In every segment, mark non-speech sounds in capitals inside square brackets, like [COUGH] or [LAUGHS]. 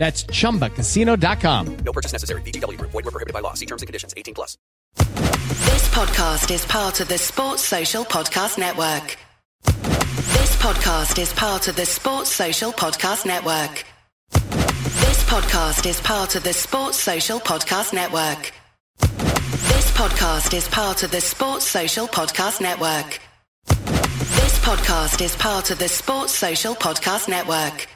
That's chumbacasino.com. No purchase necessary. VGW Group. Void were prohibited by law. See terms and conditions. 18 plus. This podcast is part of the Sports Social Podcast Network. This podcast is part of the Sports Social Podcast Network. This podcast is part of the Sports Social Podcast Network. This podcast is part of the Sports Social Podcast Network. This podcast is part of the Sports Social Podcast Network.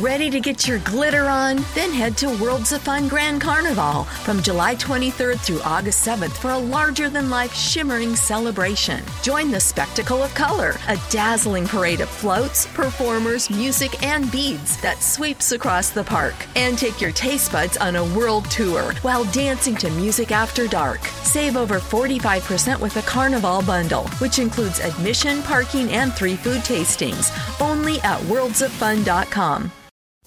Ready to get your glitter on? Then head to Worlds of Fun Grand Carnival from July 23rd through August 7th for a larger than life shimmering celebration. Join the spectacle of color, a dazzling parade of floats, performers, music, and beads that sweeps across the park. And take your taste buds on a world tour while dancing to music after dark. Save over 45% with a Carnival bundle, which includes admission, parking, and three food tastings. Only at worldsoffun.com.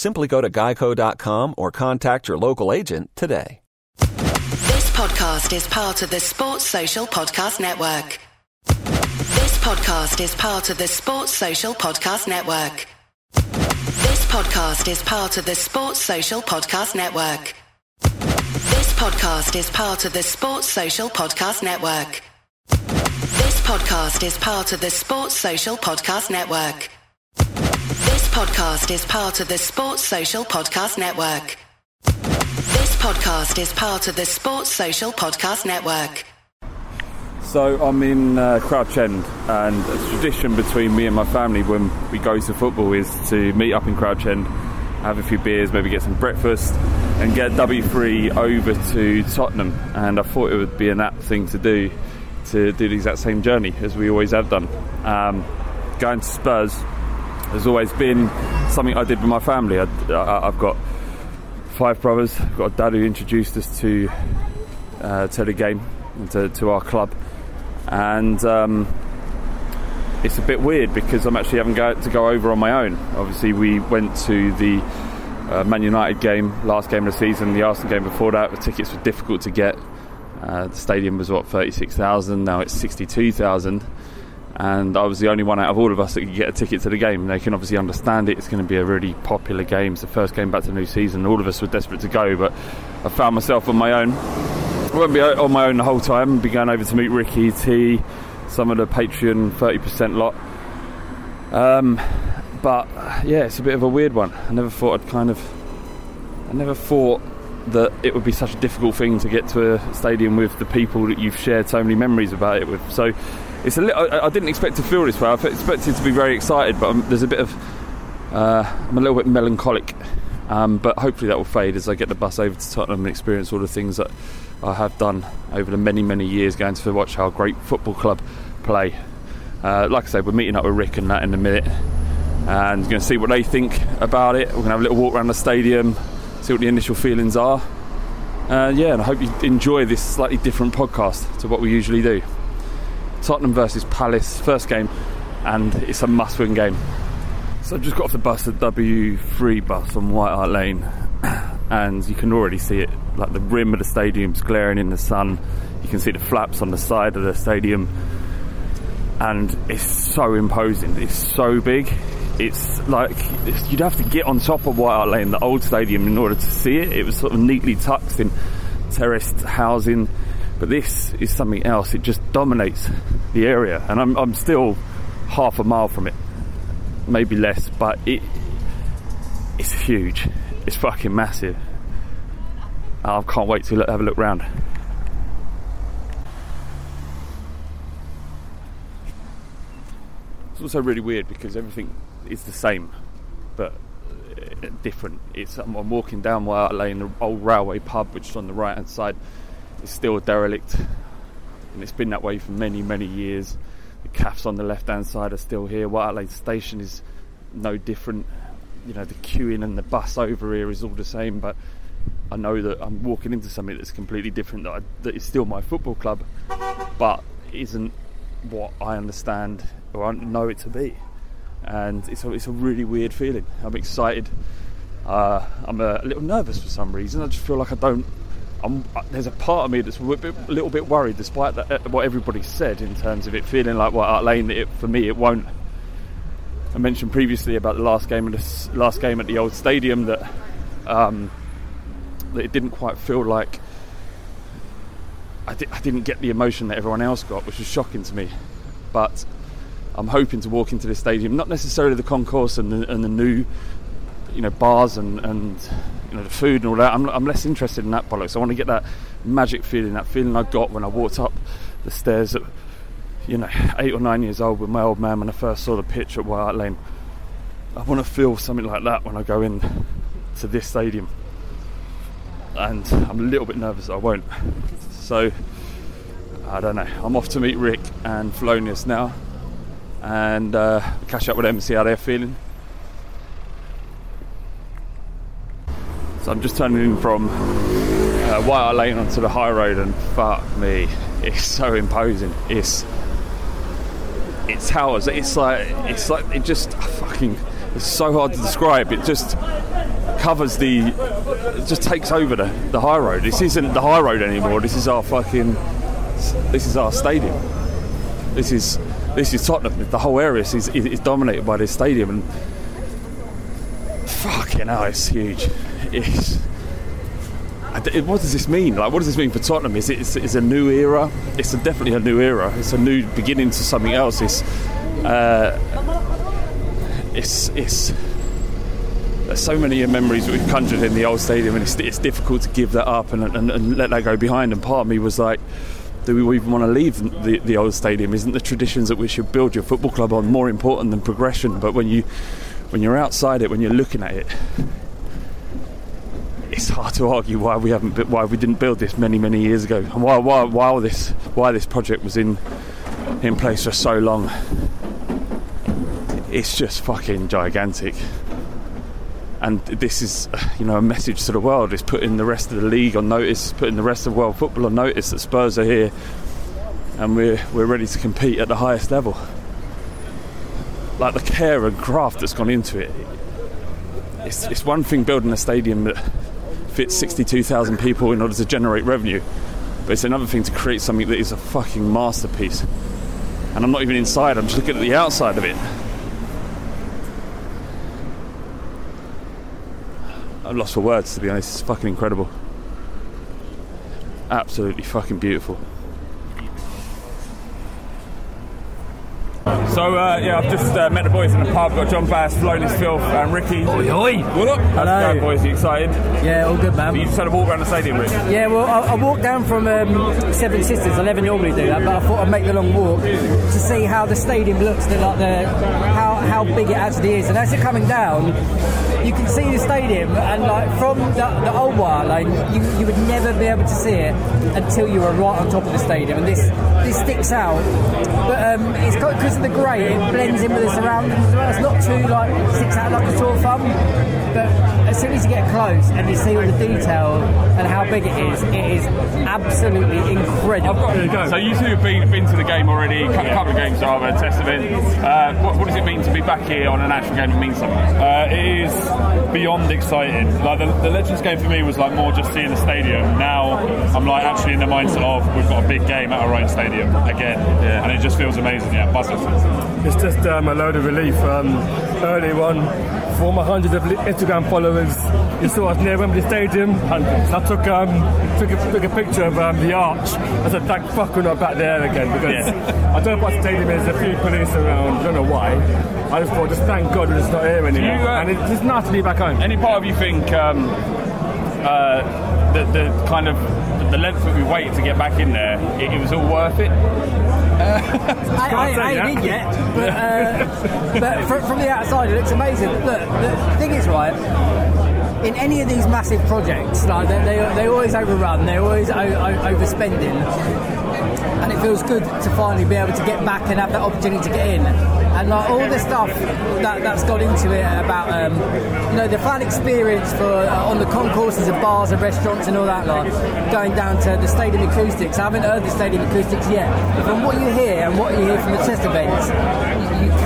Simply go to geico.com or contact your local agent today. This podcast is part of the Sports Social Podcast Network. This podcast is part of the Sports Social Podcast Network. This podcast is part of the Sports Social Podcast Network. This podcast is part of the Sports Social Podcast Network. This podcast is part of the Sports Social Podcast Network. Podcast is part of the Sports Social Podcast Network. This podcast is part of the Sports Social Podcast Network. So I'm in uh, Crouch End, and a tradition between me and my family when we go to football is to meet up in Crouch End, have a few beers, maybe get some breakfast, and get W3 over to Tottenham. And I thought it would be an apt thing to do to do the exact same journey as we always have done. Um, going to Spurs has always been something I did with my family. I, have got five brothers. I've got a dad who introduced us to uh, to the game, to, to our club, and um, it's a bit weird because I'm actually having to go over on my own. Obviously, we went to the uh, Man United game, last game of the season, the Arsenal game before that. The tickets were difficult to get. Uh, the stadium was what 36,000. Now it's 62,000 and I was the only one out of all of us that could get a ticket to the game. They can obviously understand it. It's going to be a really popular game. It's the first game back to the new season. All of us were desperate to go, but I found myself on my own. I won't be on my own the whole time. Be going over to meet Ricky T, some of the Patreon 30% lot. Um, but yeah, it's a bit of a weird one. I never thought I'd kind of. I never thought that it would be such a difficult thing to get to a stadium with the people that you've shared so many memories about it with. So it's a little, I, I, didn't expect to feel this way. I expected to be very excited, but I'm, there's a bit of uh, I'm a little bit melancholic. Um, but hopefully that will fade as I get the bus over to Tottenham and experience all the things that I have done over the many, many years going to watch our great football club play. Uh, like I said, we're meeting up with Rick and that in a minute and going to see what they think about it. We're going to have a little walk around the stadium, see what the initial feelings are. Uh, yeah, and I hope you enjoy this slightly different podcast to what we usually do. Tottenham versus Palace, first game, and it's a must win game. So I've just got off the bus, the W3 bus on White Hart Lane, [CLEARS THROAT] and you can already see it. Like the rim of the stadium's glaring in the sun. You can see the flaps on the side of the stadium, and it's so imposing. It's so big. It's like you'd have to get on top of White Hart Lane, the old stadium, in order to see it. It was sort of neatly tucked in terraced housing, but this is something else. It just dominates the area, and I'm, I'm still half a mile from it, maybe less, but it it's huge. It's fucking massive. I can't wait to have a look round. It's also really weird because everything is the same, but uh, different. It's I'm, walking down Hart Lane, the old railway pub, which is on the right hand side, is still derelict, and it's been that way for many, many years. The cafes on the left hand side are still here. White Lane station is no different. You know, the queuing and the bus over here is all the same, but I know that I'm walking into something that's completely different. That, I, that is still my football club, but isn't what I understand or I know it to be. And it's a, it's a really weird feeling. I'm excited. Uh, I'm a little nervous for some reason. I just feel like I don't. I'm, uh, there's a part of me that's a, little bit worried, despite that, uh, what everybody said in terms of it feeling like White Hart Lane. It, for me, it won't. I mentioned previously about the last game of last game at the old stadium that um, that it didn't quite feel like I, di- I didn't get the emotion that everyone else got, which was shocking to me. But I'm hoping to walk into this stadium, not necessarily the concourse and the, and the new, you know, bars and, and you know the food and all that. I'm, I'm less interested in that bollocks. I want to get that magic feeling, that feeling I got when I walked up the stairs at, you know, eight or nine years old with my old man when I first saw the pitch at White Hart Lane. I want to feel something like that when I go in to this stadium and I'm a little bit nervous I won't. So I don't know. I'm off to meet Rick and Felonius now and uh, catch up with them and see how they're feeling. I'm just turning in from uh, White Lane onto the high road, and fuck me, it's so imposing. It's it towers. It's like it's like it just fucking. It's so hard to describe. It just covers the. It just takes over the, the high road. This isn't the high road anymore. This is our fucking. This is our stadium. This is this is Tottenham. The whole area is, is, is dominated by this stadium, and fucking hell, it's huge. It's, what does this mean? Like, what does this mean for Tottenham? Is it is, is a new era? It's a, definitely a new era. It's a new beginning to something else. It's uh, it's it's there's so many memories we've conjured in the old stadium, and it's, it's difficult to give that up and, and, and let that go behind. And part of me was like do we even want to leave the, the old stadium? Isn't the traditions that we should build your football club on more important than progression? But when you when you're outside it, when you're looking at it, it's hard to argue why we haven't why we didn't build this many many years ago, and why why why this why this project was in in place for so long. It's just fucking gigantic. And this is you know a message to the world. It's putting the rest of the league on notice. Putting the rest of world football on notice that Spurs are here and we're we're ready to compete at the highest level like the care and craft that's gone into it it's, it's one thing building a stadium that fits 62,000 people in order to generate revenue but it's another thing to create something that is a fucking masterpiece and I'm not even inside I'm just looking at the outside of it I'm lost for words to be honest. It's fucking incredible. Absolutely fucking beautiful. So uh, yeah, I've just uh, met the boys in the pub. Got John Bass, Flonus Filth, and Ricky. Oi, oi. What up? How's it Hello. going, boys? Are You excited? Yeah, all good, man. You just had a walk around the stadium, Rick. Yeah, well, I, I walked down from um, Seven Sisters. I never normally do that, but I thought I'd make the long walk to see how the stadium looks, the, like the how how big it actually is. And as you're coming down, you can see the stadium, and like from the, the old wire lane, you, you would never be able to see it until you were right on top of the stadium. And this this sticks out, but um, because of the grey, it blends in with the surroundings as well. It's not too like sticks out like a sore thumb, but as soon as you get close and you see all the detail and how big it is, it is absolutely incredible. So you two have been, been to the game already, a cou- couple of games rather, test events. Uh, what, what does it mean to be back here on an actual game? It means something. Uh, it is beyond exciting. Like the, the Legends game for me was like more just seeing the stadium. Now I'm like actually in the mindset of we've got a big game at our own stadium again, Yeah. and it just feels amazing. Yeah, buzzing. It's just um, a load of relief. Um, early one, for my hundreds of Instagram followers, you saw us near Wembley Stadium. Hundreds. I took um, took a, took a picture of um, the arch. I said, "Thank fuck we're not back there again," because I don't know what stadium is. There's a few police around. I don't know why. I just thought, just thank God we're just not here anymore. you, uh, and it's just nice to be back home. Any part of you think um, uh, the, the kind of the length that we waited to get back in there, it, it was all worth it? [LAUGHS] I, I, I ain't in yet, but, uh, but from, from the outside it looks amazing. Look, the thing is, right, in any of these massive projects, like they, they, they always overrun, they're always o- o- overspending. And it feels good to finally be able to get back and have that opportunity to get in. And like all the stuff that, that's got into it about, um, you know, the fan experience for uh, on the concourses of bars and restaurants and all that, like going down to the stadium acoustics. I haven't heard the stadium acoustics yet, but from what you hear and what you hear from the test events,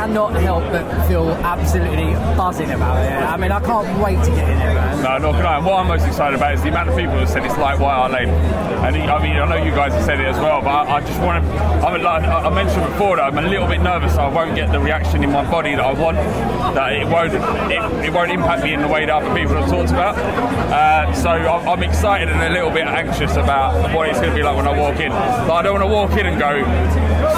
cannot help but feel absolutely buzzing about it. I mean, I can't wait to get in there, man. No, nor can I. And what I'm most excited about is the amount of people that said it's like Hart Lane. And I mean, I know you guys have said it as well, but I, I just want to. I'm like, I I mentioned before that I'm a little bit nervous. I won't get the reaction in my body that I want. That it won't. It, it won't impact me in the way that other people have talked about. Uh, so I'm, I'm excited and a little bit anxious about what it's going to be like when I walk in. But I don't want to walk in and go,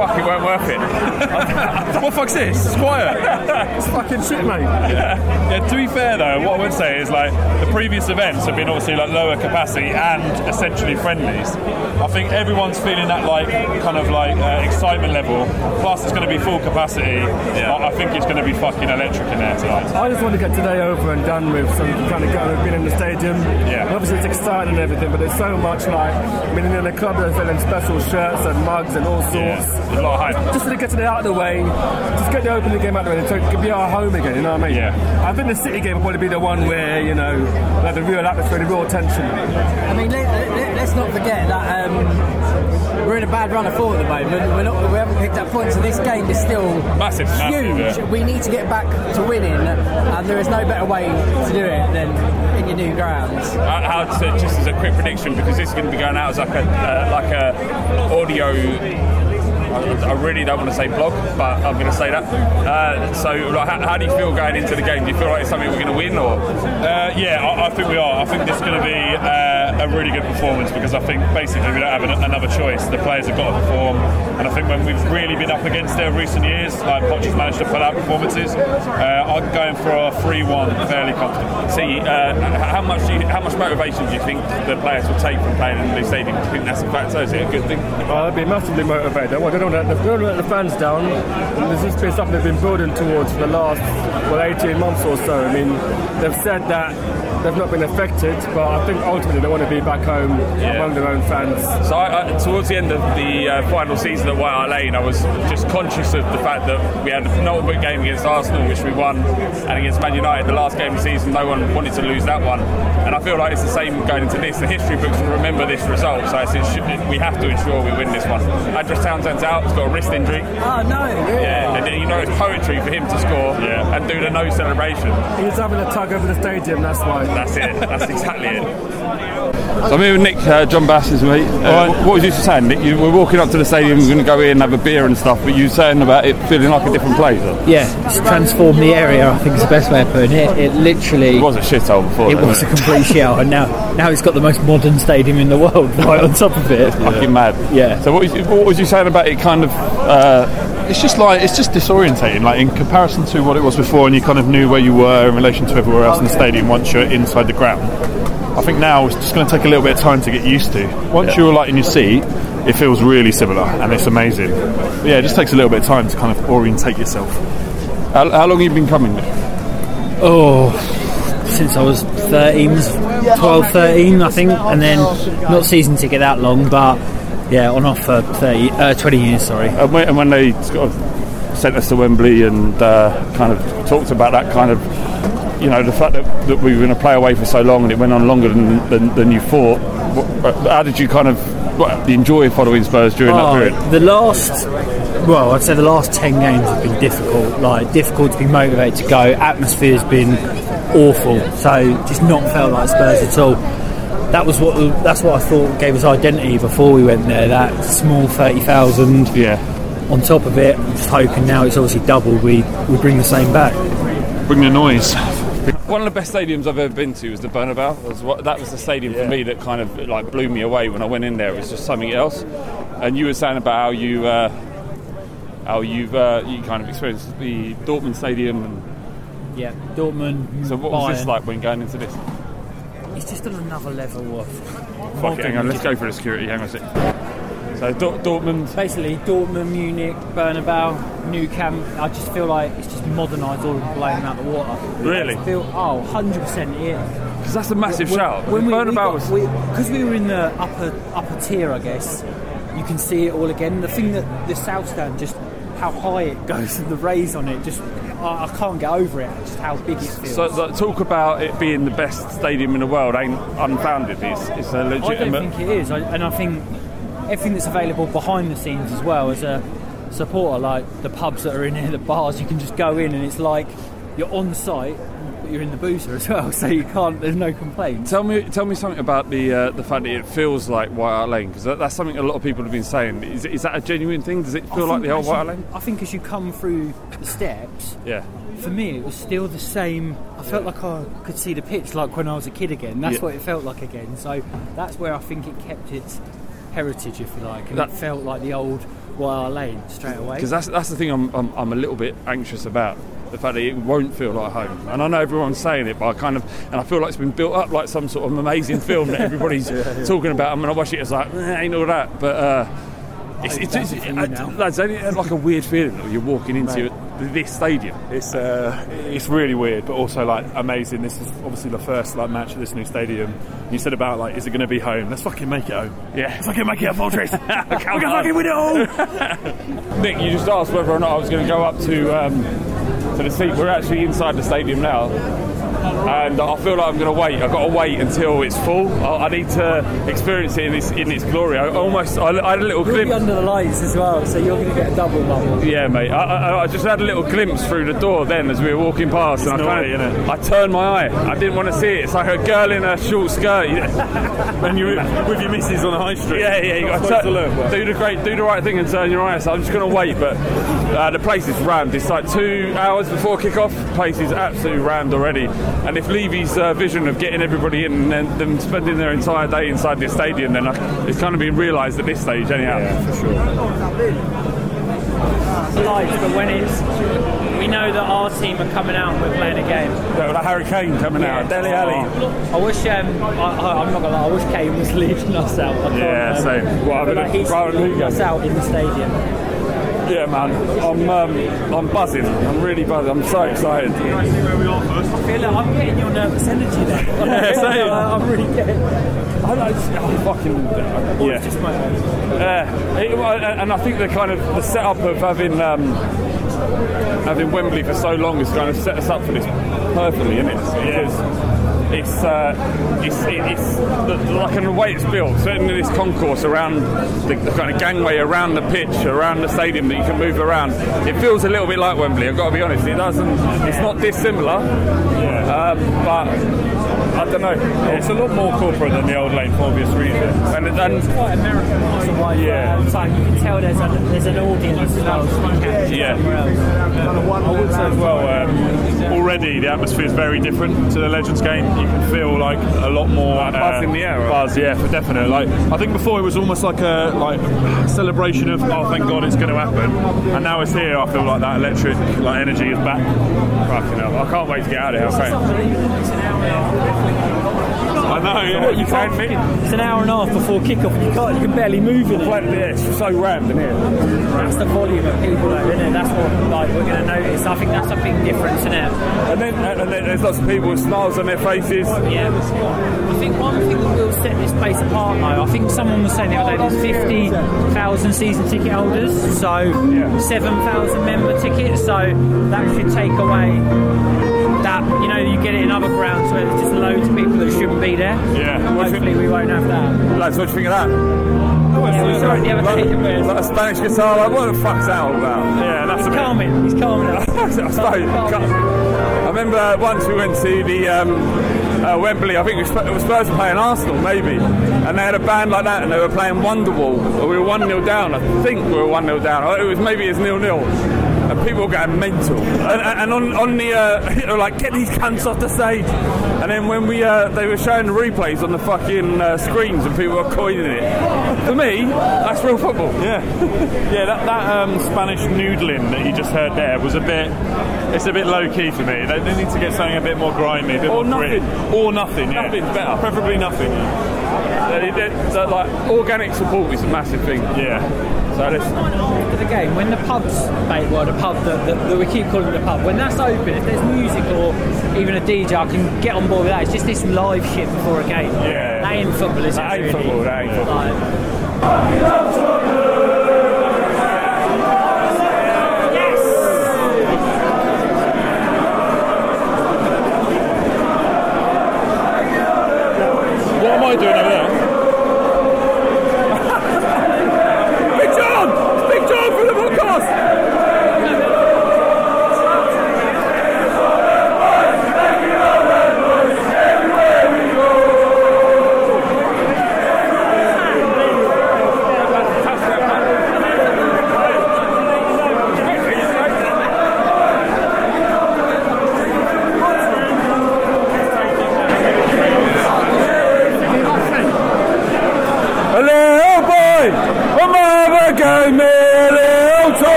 "Fuck, it weren't worth it." [LAUGHS] what the fuck's this? It's quiet. It's fucking shit, mate. yeah. yeah. To be fair though, what I would say is like the previous events have been obviously like lower capacity and essentially friendlies. I think everyone's feeling that like kind of like uh, excitement level. Plus, it's going to be full capacity. Yeah. I I think it's going to be fucking electric in there tonight. I just want to get today over and done with, so we can kind of get over being in the stadium. Yeah. And obviously, it's exciting and everything, but there's so much like, I mean, in the club, they're selling special shirts and mugs and all sorts. Yeah. There's a lot of hype. Just to get it out of the way, just get the opening game out of the way, so it can be our home again. You know what I mean? Yeah. I think the City game will probably be the one where you know, like the real atmosphere, the real tension. I mean, let, let, let's not forget that um, we're in a bad run of form at the moment. We're not, we haven't picked up points, so this game is still Massive, massive, huge. yeah. We need to get back to winning, and there is no better way to do it than in your new grounds. Uh, how to, just as a quick prediction, because this is going to be going out as like a uh, like a audio. I really don't want to say blog, but I'm going to say that. Uh, so, like, how, how do you feel going into the game? Do you feel like it's something we're going to win, or Uh, yeah, I, I think we are. I think this is going to be uh, a really good performance because I think basically we don't have an, another choice. The players have got to perform, and I think when we've really been up against it in recent years, like Poch has managed to put out performances. Uh, I'm going for a 3-1, fairly confident. see uh, how much do you, how much motivation do you think the players will take from playing in the new stadium? Do you think that's a factor? Is it a good thing? Oh, they'd be massively motivated. Well, they don't let the, they don't let the fans down. And this has been something they've been building towards for the last well 18 months or so. I mean, they've said that they've not been affected, but I think ultimately they want to be back home among their own fans. So I, I, towards the end of the uh, final season at White Hart Lane, I was just conscious of the fact that we had a penultimate game against Arsenal, which we won, and against Man United, the last game of the season, no one wanted to lose that one. And I feel like it's the same going into this. The history books will remember this result, so it's, it's, we have to ensure we win this one. Andros Townsend's out, he's got a wrist injury. Oh no! Yeah, and then you know it's poetry for him to score Yeah. and do the no celebration. He's having a tug over the stadium, that's why. That's it. That's exactly it. So I'm here with Nick, uh, John Bass's mate. Uh, What was you saying, Nick? You were walking up to the stadium, we're going to go in, and have a beer and stuff, but you were saying about it feeling like a different place. huh? Yeah, it's transformed the area. I think is the best way of putting it. It literally It was a shithole before. It though, was a complete shithole, and now now it's got the most modern stadium in the world [LAUGHS] right on top of it. Fucking mad. Yeah. So what was, you, what was you saying about it? Kind of. Uh, It's just like it's just disorientating. Like in comparison to what it was before, and you kind of knew where you were in relation to everywhere else in the stadium. Once you're inside the ground, I think now it's just going to take a little bit of time to get used to. Once Yeah. you're like in your seat, it feels really similar, and it's amazing. But yeah, it just takes a little bit of time to kind of orientate yourself. how, how long have you been coming? Nick? Oh, since I was 13, 12, 13, I think, and then not season ticket that long, but yeah, on off for 30, uh, 20 years. Sorry. And when, and when they sort of sent us to Wembley and uh, kind of talked about that kind of, you know, the fact that, that we were going to play away for so long and it went on longer than, than, than you thought, what, how did you kind of what, enjoy following Spurs during that Oh, period? The last, well, I'd say the last 10 games have been difficult, like difficult to be motivated to go. Atmosphere's been awful, so just not felt like Spurs at all. That was what that's what I thought gave us identity before we went there. That small thirty thousand, yeah. On top of it, I'm just hoping now it's obviously doubled. We we bring the same back. Bring the noise. One of the best stadiums I've ever been to was the Bernabeu. That was, what, that was the stadium for me that kind of like blew me away when I went in there. It was just something else. And you were saying about how you uh, how you've uh, you kind of experienced the Dortmund Stadium. And Yeah, Dortmund. so what was this like when going into this? It's just on another level of. Fuck it, hang on, let's go for the security. Hang on a sec. So Dor- Dortmund. Basically, Dortmund, Munich, Bernabeu, Nou Camp. I just feel like it's just modernised all and blown out the water. Really? I feel, oh, 100% yeah. Because that's a massive When- shout. When we, Bernabeu we got- was- Because we were in the upper upper tier, I guess, you can see it all again. The thing that the South Stand, just how high it goes [LAUGHS] and the rays on it, just I, I can't get over it, just how big it feels. So talk about it being the best stadium in the world ain't unfounded. It's, it's a I don't think it is, I, and I think everything that's available behind the scenes as well as a supporter, like the pubs that are in here, the bars, you can just go in and it's like you're on site, but you're in the boozer as well, [LAUGHS] so you can't. There's no complaint. Tell me, tell me something about the uh, the fact that it feels like White Hart Lane because that, that's something a lot of people have been saying. Is, is that a genuine thing? Does it feel like the old White Hart Lane? I think as you come through the steps, Yeah. for me it was still the same. I felt like I could see the pitch like when I was a kid again. That's Yeah. what it felt like again. So that's where I think it kept its heritage, if you like, and That- it felt like the old Wire Lane straight away. Because that's that's the thing I'm, I'm I'm a little bit anxious about. The fact that it won't feel like home, and I know everyone's saying it, but I kind of, and I feel like it's been built up like some sort of amazing film that everybody's [LAUGHS] Yeah, yeah. talking about. And when I watch it, it's like, eh, ain't all that. But uh, it's, it's, it's, it for you now. lads, ain't it like a weird feeling that you're walking into this stadium. It's uh, it's really weird, but also like amazing. This is obviously the first like match at this new stadium. You said about like, is it going to be home? Let's fucking make it home. Yeah, let's fucking make it a fortress. [LAUGHS] We're fucking win it all. [LAUGHS] Nick, you just asked whether or not I was going to go up to um, to the seat. We're actually inside the stadium now, and I feel like I'm going to wait. I've got to wait until it's full. I, I need to experience it in its in its glory. I almost I, I had a little You'll glimpse. under the lights as well, so you're going to get a double bubble. Yeah, mate. I, I, I just had a little glimpse through the door then as we were walking past, and It's I naughty, kind innit? of I turned my eye. I didn't want to see it. It's like a girl in a short skirt. [LAUGHS] when you with your missus on the high street. Yeah, yeah. You got to, to look, but- do the great, do the right thing and turn your eye. So I'm just going to wait, but uh, the place is rammed. It's like two hours before kick-off. The place is absolutely rammed already. And if Levy's uh, vision of getting everybody in and then them spending their entire day inside this stadium, then uh, it's kind of been realised at this stage, anyhow. Yeah, for sure. Lights, but when it's we know that our team are coming out and we're playing a game. Yeah, like Harry Kane coming out, Dele Alli. I wish um, I, I, I'm not gonna lie. I wish Kane was [LAUGHS] leaving us out. I Yeah, same. Well, I but like, he's rather than leading Hugo. us out in the stadium. Yeah, man. I'm um, I'm buzzing. I'm really buzzing. I'm so excited. I feel like I'm getting your nervous energy there. [LAUGHS] Yeah, [LAUGHS] same. I'm really getting. I know, it's- I'm fucking yeah. Just my Yeah, It- and I think the kind of the setup of having um, having Wembley for so long has kind of set us up for this perfectly, isn't it? Because it's uh, it's it's the, like in the way it's built. Certainly, this concourse around the, the kind of gangway around the pitch, around the stadium that you can move around. It feels a little bit like Wembley. I've got to be honest. It doesn't. It's not dissimilar, um, but. I don't know. It's a lot more corporate than the old lane for obvious reasons. And, and It's quite American, that's. Yeah. It's like you can tell there's, a, there's an audience as well. So you Yeah. I would say as well, um, already the atmosphere is very different to the Legends game. You can feel like a lot more uh, buzz in the air, right? Buzz, yeah, for definite. Like I think before it was almost like a like celebration of oh thank God it's going to happen, and now it's here. I feel like that electric like energy is back. Fucking hell, I can't wait to get out of here. Okay. I know, yeah. What, you can't, it's an hour and a half before kick-off and you can't, you can barely move in it. Like this, so rammed in here. That's the volume of people though, isn't it? That's what like, we're going to notice. I think that's a big difference, isn't it? And then, and then there's lots of people with smiles on their faces. Yeah. I think one thing that will set this place apart though, I think someone was saying the other day there's 50,000 season ticket holders, so 7,000 member tickets, so that should take away that, you know, you get it in other grounds where there's just loads of people that shouldn't be there. Yeah. Hopefully we won't have that. Lads, what do you think of that? Yeah, we saw it the other day. Like, like a Spanish guitar, like what the fuck's that all about? Yeah, that's He's a bit. calming, he's calming us. [LAUGHS] I suppose. I remember once we went to the um, uh, Wembley. I think it was, it was Spurs were playing Arsenal, maybe, and they had a band like that, and they were playing Wonderwall. And we were one 0 down. I think we were one 0 down. It was maybe it's nil nil. And people were going mental. And, and on, on the, uh, [LAUGHS] they were like, get these cunts off the stage. And then when we, uh, they were showing the replays on the fucking uh, screens and people were coining it. For me, that's real football. Yeah, [LAUGHS] yeah. That, that um, Spanish noodling that you just heard there was a bit. It's a bit low key for me. They, they need to get something a bit more grimy, a bit Or more gritty. nothing. or nothing. Yeah, Nothing's better. Preferably nothing. They- they- they- like, organic support is a massive thing. Yeah. After the game, when the pub's mate, well, the pub that, that, that we keep calling the pub, when that's open, if there's music or even a DJ, I can get on board with that. It's just this live shit before a game. Yeah. That ain't football, is it? That ain't really? football, that ain't football. Like,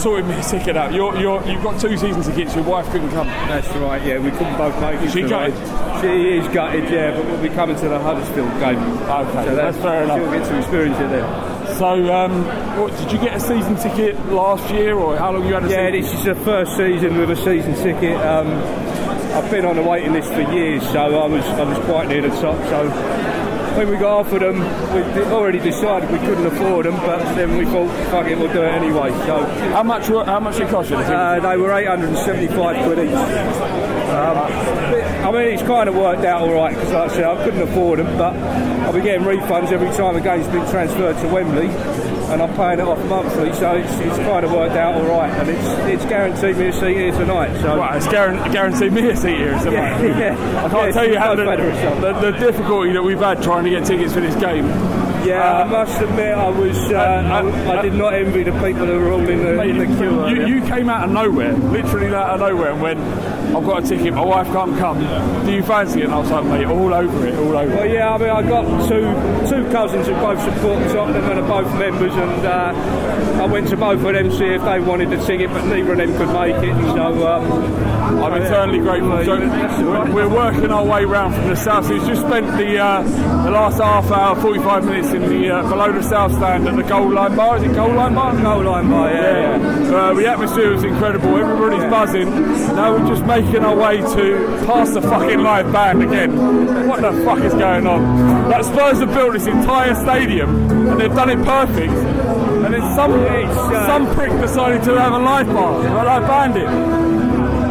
sorted me a ticket out. You're, you're, you've got two season tickets. Your wife couldn't come. That's right. Yeah, we couldn't both make it. She tonight. gutted? She is gutted. Yeah, but we'll be coming to the Huddersfield game. Okay, so that's fair enough. She'll get to experience it there. So, um, what, did you get a season ticket last year, or how long you had a Yeah, season? this is the first season with a season ticket. Um, I've been on the waiting list for years, so I was I was quite near the top. So when we got offered them, we would already decided we couldn't afford them, but then we thought, fuck it, we'll do it anyway. So how much how much it cost you? Uh, they were 875 quid each. Um, I mean, it's kind of worked out all right because, like I said, I couldn't afford them, but I'll be getting refunds every time a game's been transferred to Wembley, and I'm paying it off monthly, so it's, it's kind of worked out all right, and it's it's guaranteed me a seat here tonight. So Well, it's guaran- guaranteed me a seat here [LAUGHS] tonight. Yeah, yeah. I can't Yeah, tell you how the, the, the difficulty that we've had trying to get tickets for this game. Yeah, Uh, I must admit, I was uh, I, I did not envy the people who were all in the, in the queue. You, you came out of nowhere, literally out of nowhere, and went, I've got a ticket, my wife can't come. Do you fancy it? And I was like, mate, all over it, all over Well, it. yeah, I mean, I've got two two cousins who both support Tottenham and are both members, and uh, I went to both of them to see if they wanted the ticket, but neither of them could make it. So um, I'm eternally grateful. So we're, we're working our way round from the south. So we've just spent the uh, the last half hour, 45 minutes in the uh, below the south stand at the goal line bar. Is it goal line bar? Goal line bar, yeah. yeah. Uh, the atmosphere was incredible. Everybody's buzzing. Now we're just making our way to past the fucking live band again. What the fuck is going on? Like Spurs have built this entire stadium and they've done it perfect. And then some uh, some prick decided to have a live bar, a live band it.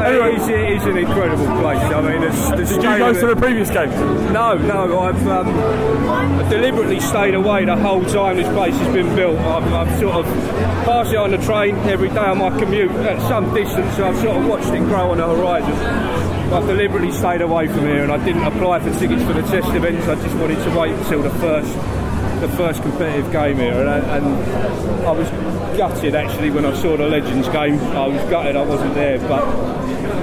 Anyway, it's, it's an incredible place. I mean, it's, the Did you go to the previous game? No, no. I've um, deliberately stayed away the whole time this place has been built. I've, I've sort of passed it on the train every day on my commute at some distance. So I've sort of watched it grow on the horizon. I've deliberately stayed away from here, and I didn't apply for tickets for the test events. I just wanted to wait until the first the first competitive game here, and I, and I was gutted actually when I saw the Legends game. I was gutted I wasn't there, but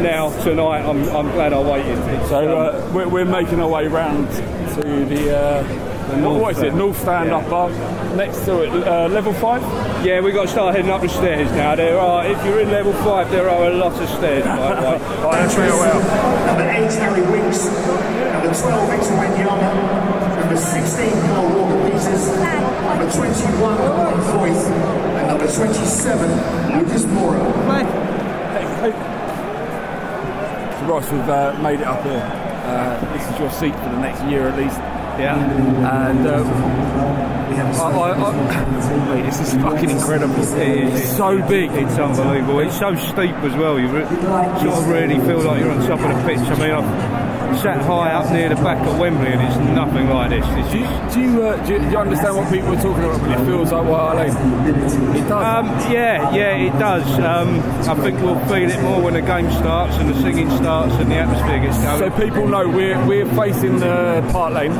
now tonight I'm, I'm glad I waited. It's, So um, uh, we're, we're making our way round to the. Uh, what- North what is it? Stand. North Stand Yeah. up bar next to it, uh, level five. Yeah, we've got to start heading up the stairs now. There are, if you're in level five, there are a lot of stairs. By the way. [LAUGHS] Number 8, Harry Winks. Number 12, Victor Wanyama. Number 16, Kyle Walker Peters. Number 21, Mark Foyth. And number 27, Lucas Moura. So Ross, we've uh, made it up here. Uh, this is your seat for the next year at least. Yeah. And uh, I, I, mate, [LAUGHS] this is fucking incredible. It's so big. It's unbelievable. It's so steep as well. You re- sort of really feel like you're on top of the pitch. I mean, I've sat high up near the back at Wembley, and it's nothing like this. It's Do you, do, you, uh, do, you, do you understand what people are talking about when it feels like White Hart Lane? It does. Um, yeah, yeah, it does. Um, I think we'll feel it more when the game starts and the singing starts and the atmosphere gets going. So people know we're we're facing the Park Lane,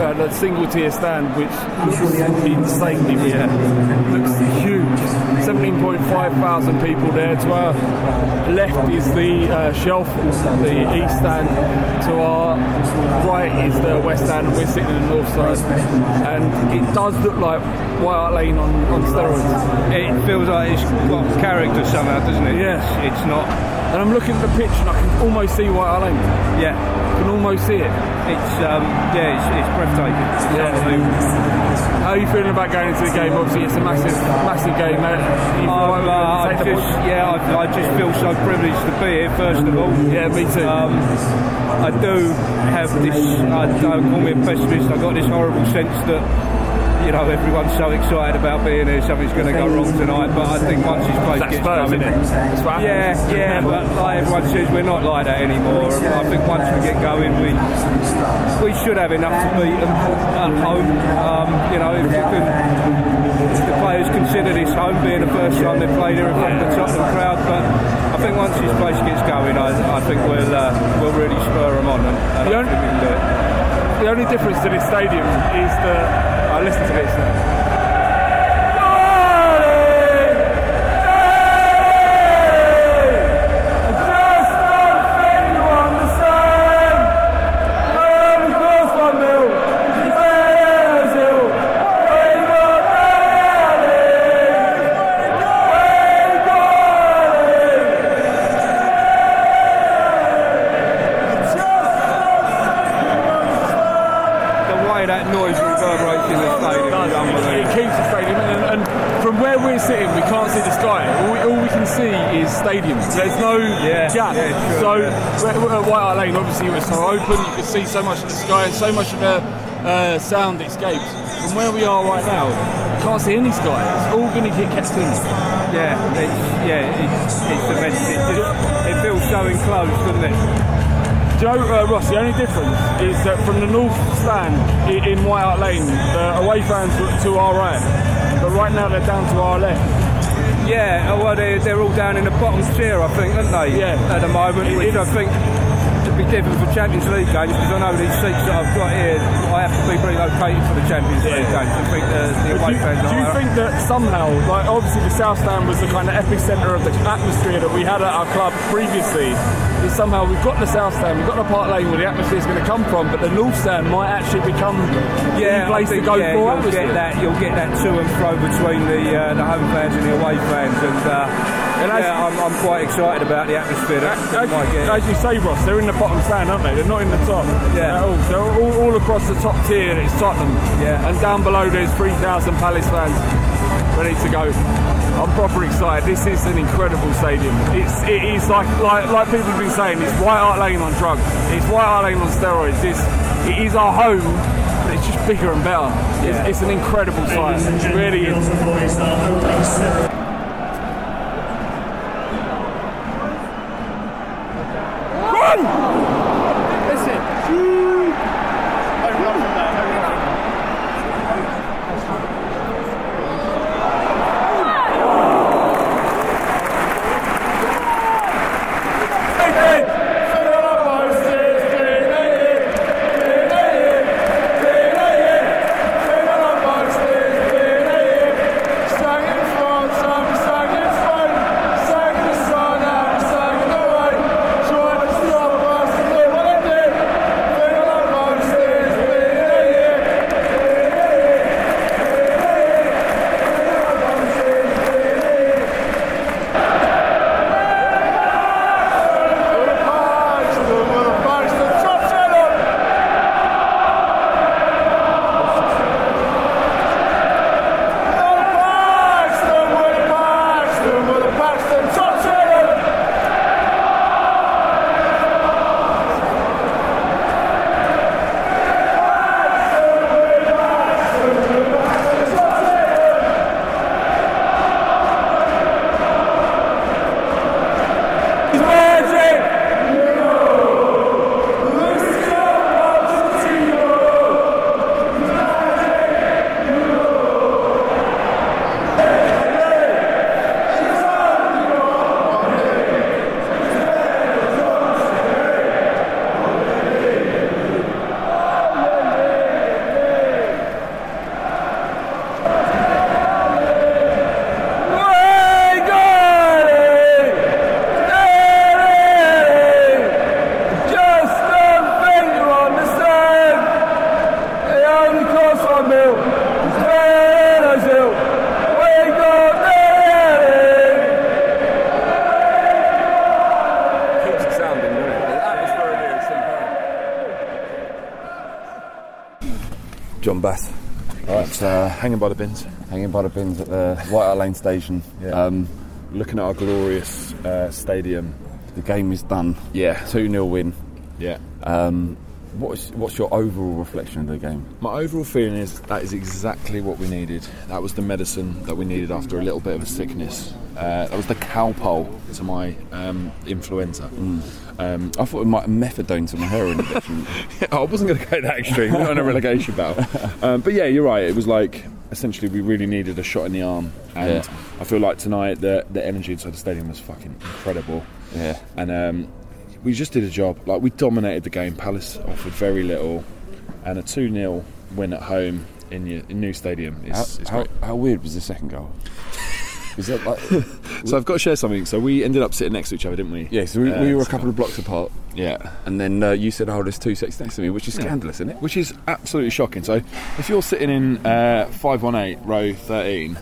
uh, the single tier stand, which looks insanely big. Looks huge. 17.5 thousand people there. To our left is the uh, shelf, the east stand. To our right is the west stand, we're sitting in the north side. And it does look like White Hart Lane on, on steroids. It feels like it's got character somehow, doesn't it? Yes. It's, it's not. And I'm looking at the pitch and I can almost see White Hart Lane. Yeah. I can almost see it. It's um, yeah, it's, it's breathtaking. It's unbelievable. How are you feeling about going into the game? Obviously, it's a massive, massive game. You feel Um, uh, I just, yeah, I, I just feel so privileged to be here. First of all, Yeah, me too. Um, I do have this. I don't call me a pessimist. I got this horrible sense that you know everyone's so excited about being here. Something's going to go wrong tonight. But I think once this place That's gets Spurs, going, isn't it? That's yeah, yeah. But like everyone says, we're not like that anymore. I think once we get going, we we should have enough to beat them at home. Um, you know, if can. If the players consider this home being the first time they've played here in front of the Tottenham crowd, but I think once this place gets going, I, I think we'll uh, we'll really spur them on, and, and The only- we can do it. The only difference to this stadium is that I to this. vibrates in the stadium. It, it keeps the stadium, and, and from where we're sitting, we can't see the sky. All we, all we can see is stadiums. There's no Yeah, gap. yeah, true, so yeah. at White Hart Lane, obviously, it was so open. You could see so much of the sky and so much of the uh, sound escapes. From where we are right now, we can't see any sky. It's all going to get kept in. Yeah, it's, yeah, it's, it's immense. It, it feels so enclosed, doesn't it? Know, uh, Ross, the only difference is that from the north stand i- in White Hart Lane, the away fans were to our right, but right now they're down to our left. Yeah, oh, well, they're, they're all down in the bottom tier, I think, aren't they? Yeah. At the moment, which I think be different for Champions League games because I know these seats that I've got here, I have to be relocated for the Champions League games. I think the, the away do, you- fans do you think that somehow, like obviously the South Stand was the kind of epicentre of the atmosphere that we had at our club previously, is somehow we've got the South Stand, we've got the Park Lane where the atmosphere is going to come from, but the North Stand might actually become Yeah, the place think, to go yeah, for you'll atmosphere. get that. You'll get that to and fro between the uh, the home fans and the away fans, and, uh, And as- yeah, I'm, I'm quite excited about the atmosphere that, that As, we might as you say, Ross, they're in the bottom stand, aren't they? They're not in the top. Yeah. They're all, they're all, all across the top tier. It's Tottenham. Yeah. And down below, there's 3,000 Palace fans ready to go. I'm proper excited. This is an incredible stadium. It's it is like like like people have been saying. It's White Hart Lane on drugs. It's White Hart Lane on steroids. It's it is our home. But it's just bigger and better. Yeah. It's, it's an incredible site. It really is. Hanging by the bins. Hanging by the bins at the White Hart Lane station. Um, looking at our glorious uh, stadium. The game is done. Yeah. 2 0 win. Yeah. Um, what's, what's your overall reflection of the game? My overall feeling is that is exactly what we needed. That was the medicine that we needed after a little bit of a sickness. Uh, that was the Calpol to my um, influenza. Um, I thought it might methadone to my heroin addiction. [LAUGHS] [LAUGHS] I wasn't going to go that extreme. We're in a relegation battle. [LAUGHS] Um, but yeah, you're right. It was like essentially we really needed a shot in the arm, and Yeah. I feel like tonight the the energy inside the stadium was fucking incredible. Yeah. and um, we just did a job. Like we dominated the game. Palace offered very little, and a two 0 win at home in your in new stadium is, how, is how, great. how weird was the second goal? [LAUGHS] Is that like? So I've got to share something. So we ended up sitting next to each other, didn't we? Yeah, so we, Uh, we were a couple of blocks apart. Yeah. And then uh, you said, "Oh, there's two seats next to me," which is Yeah. scandalous, isn't it? Which is absolutely shocking. So, if you're sitting in uh, 518, row 13,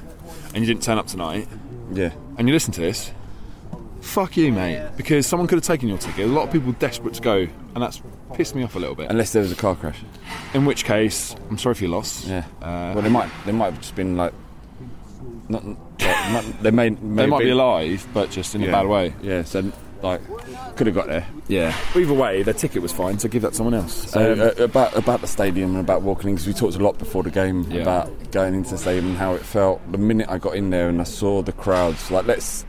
and you didn't turn up tonight, yeah, and you listen to this, fuck you, mate, because someone could have taken your ticket. A lot of people desperate to go, and that's pissed me off a little bit. Unless there was a car crash. In which case, I'm sorry for your loss. Yeah. Uh, well, they might they might have just been like, not, not they may, may they might be been- alive, but just in Yeah. a bad way. Yeah. So like, could have got there. Yeah. Either way, their ticket was fine, so give that to someone else. So Um, uh, about about the stadium and about walking in because we talked a lot before the game Yeah. about going into the stadium and how it felt. The minute I got in there and I saw the crowds, like let's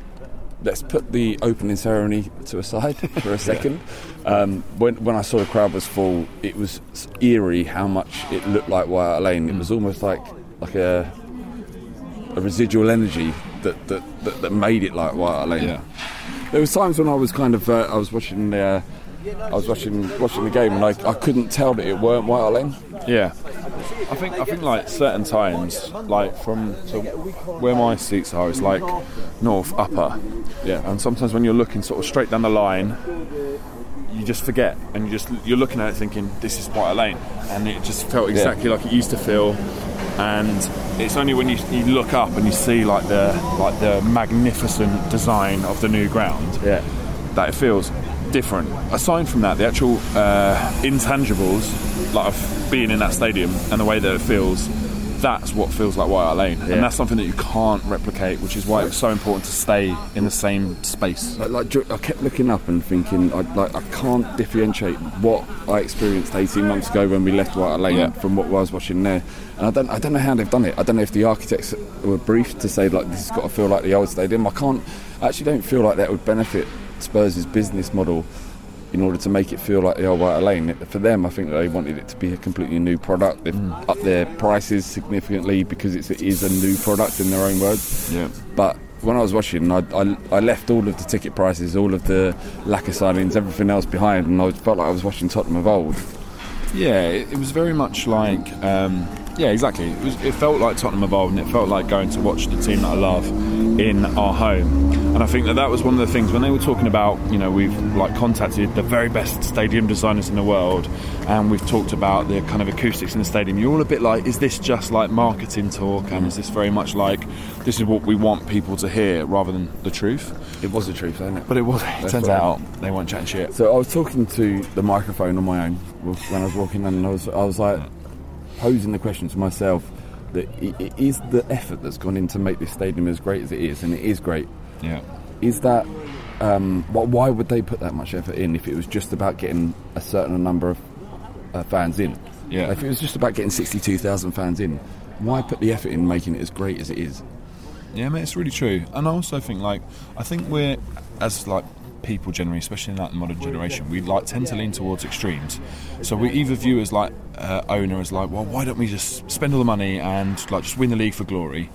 let's put the opening ceremony to a side [LAUGHS] for a second. um, when when I saw the crowd was full, it was eerie how much it looked like White Hart Lane. It was almost like like a a residual energy that that, that, that made it like White Hart Lane. Yeah. There was times when I was kind of uh, I was watching uh, I was watching watching the game and I, I couldn't tell that it weren't White Lane. Yeah, I think I think like certain times, like from so where my seats are, is like north upper. Yeah, and sometimes when you're looking sort of straight down the line, you just forget, and you just you're looking at it thinking this is White Hart Lane, and it just felt Yeah. exactly like it used to feel. And it's only when you, you look up and you see like the like the magnificent design of the new ground yeah. that it feels different. Aside from that, the actual uh, intangibles, like of being in that stadium and the way that it feels, that's what feels like White Hart Lane, Yeah. and that's something that you can't replicate, which is why it's so important to stay in the same space. Like, like I kept looking up and thinking, I, like I can't differentiate what I experienced 18 months ago when we left White Hart Lane Yeah. from what I was watching there. And I don't, I don't know how they've done it. I don't know if the architects were briefed to say like this has got to feel like the old stadium. I can't, I actually don't feel like that would benefit Spurs' business model in order to make it feel like the old White Lane. For them, I think they wanted it to be a completely new product. They've Mm. upped their prices significantly because it's, it is a new product in their own words. Yeah. But when I was watching, I, I, I left all of the ticket prices, all of the lack of signings, everything else behind, and I felt like I was watching Tottenham of old. Yeah, it, it was very much like, um, yeah, exactly. It, was, it felt like Tottenham of old, and it felt like going to watch the team that I love in our home. And I think that that was one of the things when they were talking about, you know, we've like contacted the very best stadium designers in the world, and we've talked about the kind of acoustics in the stadium. You're all a bit like, is this just like marketing talk, and is this very much like this is what we want people to hear rather than the truth? It was the truth, wasn't it? But it was. It That's turns right. out they weren't chatting shit. So I was talking to the microphone on my own when I was walking in, and I was, I was like posing the question to myself that i- i- the effort that's gone in to make this stadium as great as it is, and it is great. Yeah. Is that um, wh- why would they put that much effort in if it was just about getting a certain number of uh, fans in? Yeah. If it was just about getting sixty-two thousand fans in, why put the effort in making it as great as it is? Yeah, mate, it's really true. And I also think, like, I think we're, as like people generally, especially in that modern generation, we like tend to lean towards extremes. So we either view as like uh, owner as like, well, why don't we just spend all the money and like just win the league for glory,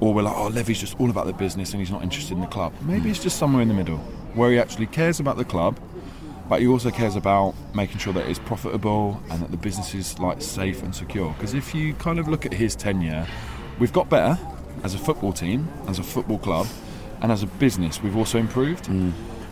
or we're like, oh, Levy's just all about the business and he's not interested in the club. Maybe it's just somewhere in the middle where he actually cares about the club. But he also cares about making sure that it's profitable and that the business is like safe and secure. Because if you kind of look at his tenure, we've got better as a football team, as a football club, and as a business, we've also improved.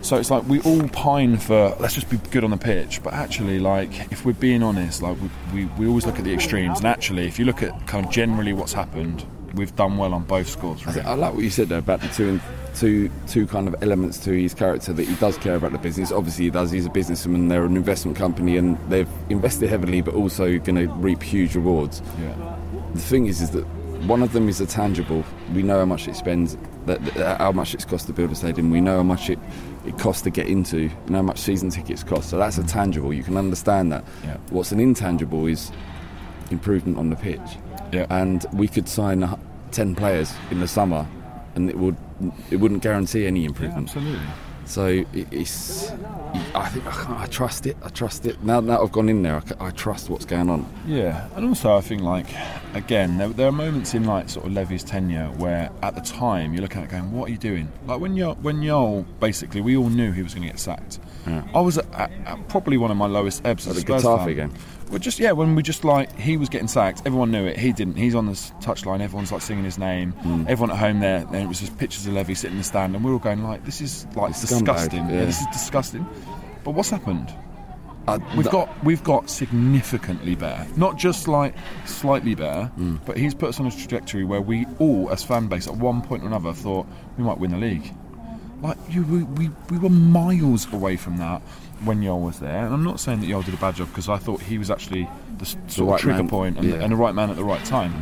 So it's like we all pine for let's just be good on the pitch, but actually, like if we're being honest, like we, we, we always look at the extremes. And actually, if you look at kind of generally what's happened, we've done well on both scores. I, I like what you said there about the two and two two kind of elements to his character that he does care about the business. Obviously, he does. He's a businessman. They're an investment company, and they've invested heavily, but also going to reap huge rewards. Yeah. The thing is, is that one of them is a tangible. We know how much it spends, that, that- how much it's cost to build a stadium. We know how much it, it costs to get into, and how much season tickets cost. So that's a tangible. You can understand that. Yeah. What's an intangible is improvement on the pitch. Yeah. And we could sign ten players in the summer, and it would it wouldn't guarantee any improvement. absolutely. So it, it's. I think I, I trust it. I trust it. Now that I've gone in there, I, I trust what's going on. Yeah, and also I think like again, there, there are moments in like sort of Levy's tenure where at the time you're looking at it going, what are you doing? Like when you're when Jol basically we all knew he was going to get sacked. I was at, at, at probably one of my lowest ebbs Like as a the Spurs Getafe fan. game? Well, just yeah, when we just like he was getting sacked, everyone knew it. He didn't. He's on the touchline. Everyone's like singing his name. Hmm. Everyone at home there, and it was just pictures of Levy sitting in the stand, and we were all going like, "This is like It's disgusting. yeah. this is disgusting." But what's happened? Uh, We've th- got we've got significantly better, not just like slightly better, Mm. but he's put us on a trajectory where we all, as fan base, at one point or another, thought we might win the league. Like you, we, we, we were miles away from that, when Jol was there, and I'm not saying that Jol did a bad job because I thought he was actually the sort of right trigger man, point and, yeah. and the right man at the right time.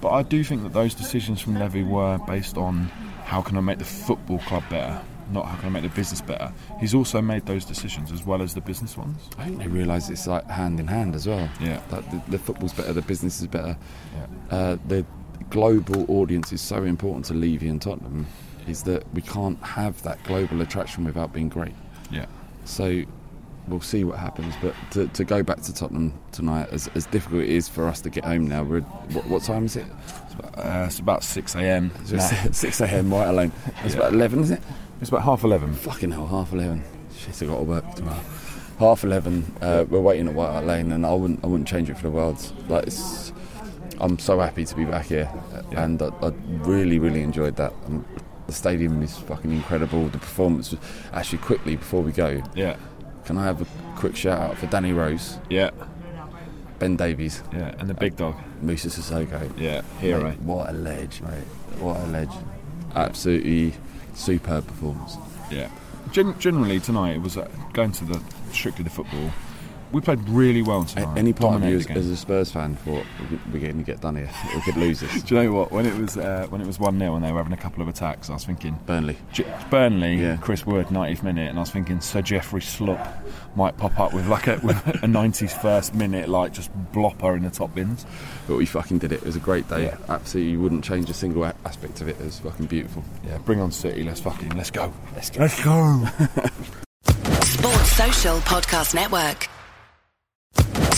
But I do think that those decisions from Levy were based on how can I make the football club better, not how can I make the business better. He's also made those decisions as well as the business ones. I think they realise it's like hand in hand as well. Yeah. Like the, the football's better, the business is better. Uh, the global audience is so important to Levy and Tottenham. Is that we can't have that global attraction without being great. Yeah. So we'll see what happens. But to, to go back to Tottenham tonight, as, as difficult it is for us to get home now. We're what, what time is it? It's about, uh, it's about 6 a.m. It's [LAUGHS] six a.m. White Alone. It's about eleven, is it? It's about half eleven. Fucking hell, half eleven. Shit, I got to work tomorrow. Half eleven. Uh, we're waiting at White Hart Lane, and I wouldn't, I wouldn't change it for the world. Like, it's, I'm so happy to be back here, and I, I really, really enjoyed that. Um, the stadium is fucking incredible. The performance, was, actually, quickly before we go. Yeah. Can I have a quick shout out for Danny Rose? Yeah. Ben Davies. Yeah, and the big dog. Moussa Sissoko. Yeah, hero. Mate, what a ledge, mate. What a ledge. Absolutely superb performance. Yeah. Gen- generally tonight it was uh, going to the strictly the football. We played really well tonight. Any part of you as, as a Spurs fan thought we're going to get done here. [LAUGHS] We could lose this. Do you know what? When it was uh, when it was one 0 and they were having a couple of attacks, I was thinking Burnley. J- Burnley, Chris Wood, 90th minute, and I was thinking Sir Jeffrey Schlupp might pop up with like a, [LAUGHS] with a 90s first minute, like just blopper in the top bins. But we fucking did it. It was a great day. Yeah. Absolutely, wouldn't change a single a- aspect of it. It was fucking beautiful. Yeah, bring on City. Let's fucking let's go. Let's go. Let's go. Sports Social Podcast Network.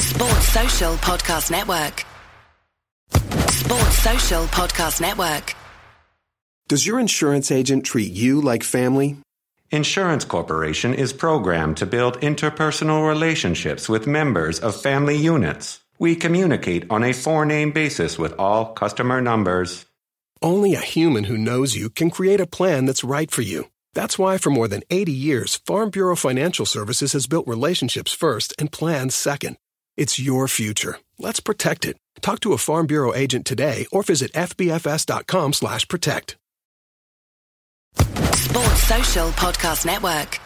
Sports Social Podcast Network. Sports Social Podcast Network. Does your insurance agent treat you like family? Insurance Corporation is programmed to build interpersonal relationships with members of family units. We communicate on a four name basis with all customer numbers. Only a human who knows you can create a plan that's right for you. That's why, for more than 80 years, Farm Bureau Financial Services has built relationships first and plans second. It's your future. Let's protect it. Talk to a Farm Bureau agent today or visit fbfs.com/protect. Sports Social Podcast Network.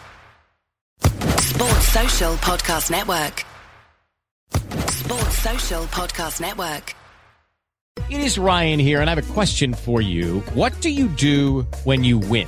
Sports Social Podcast Network. Sports Social Podcast Network. It is Ryan here, and I have a question for you. What do you do when you win?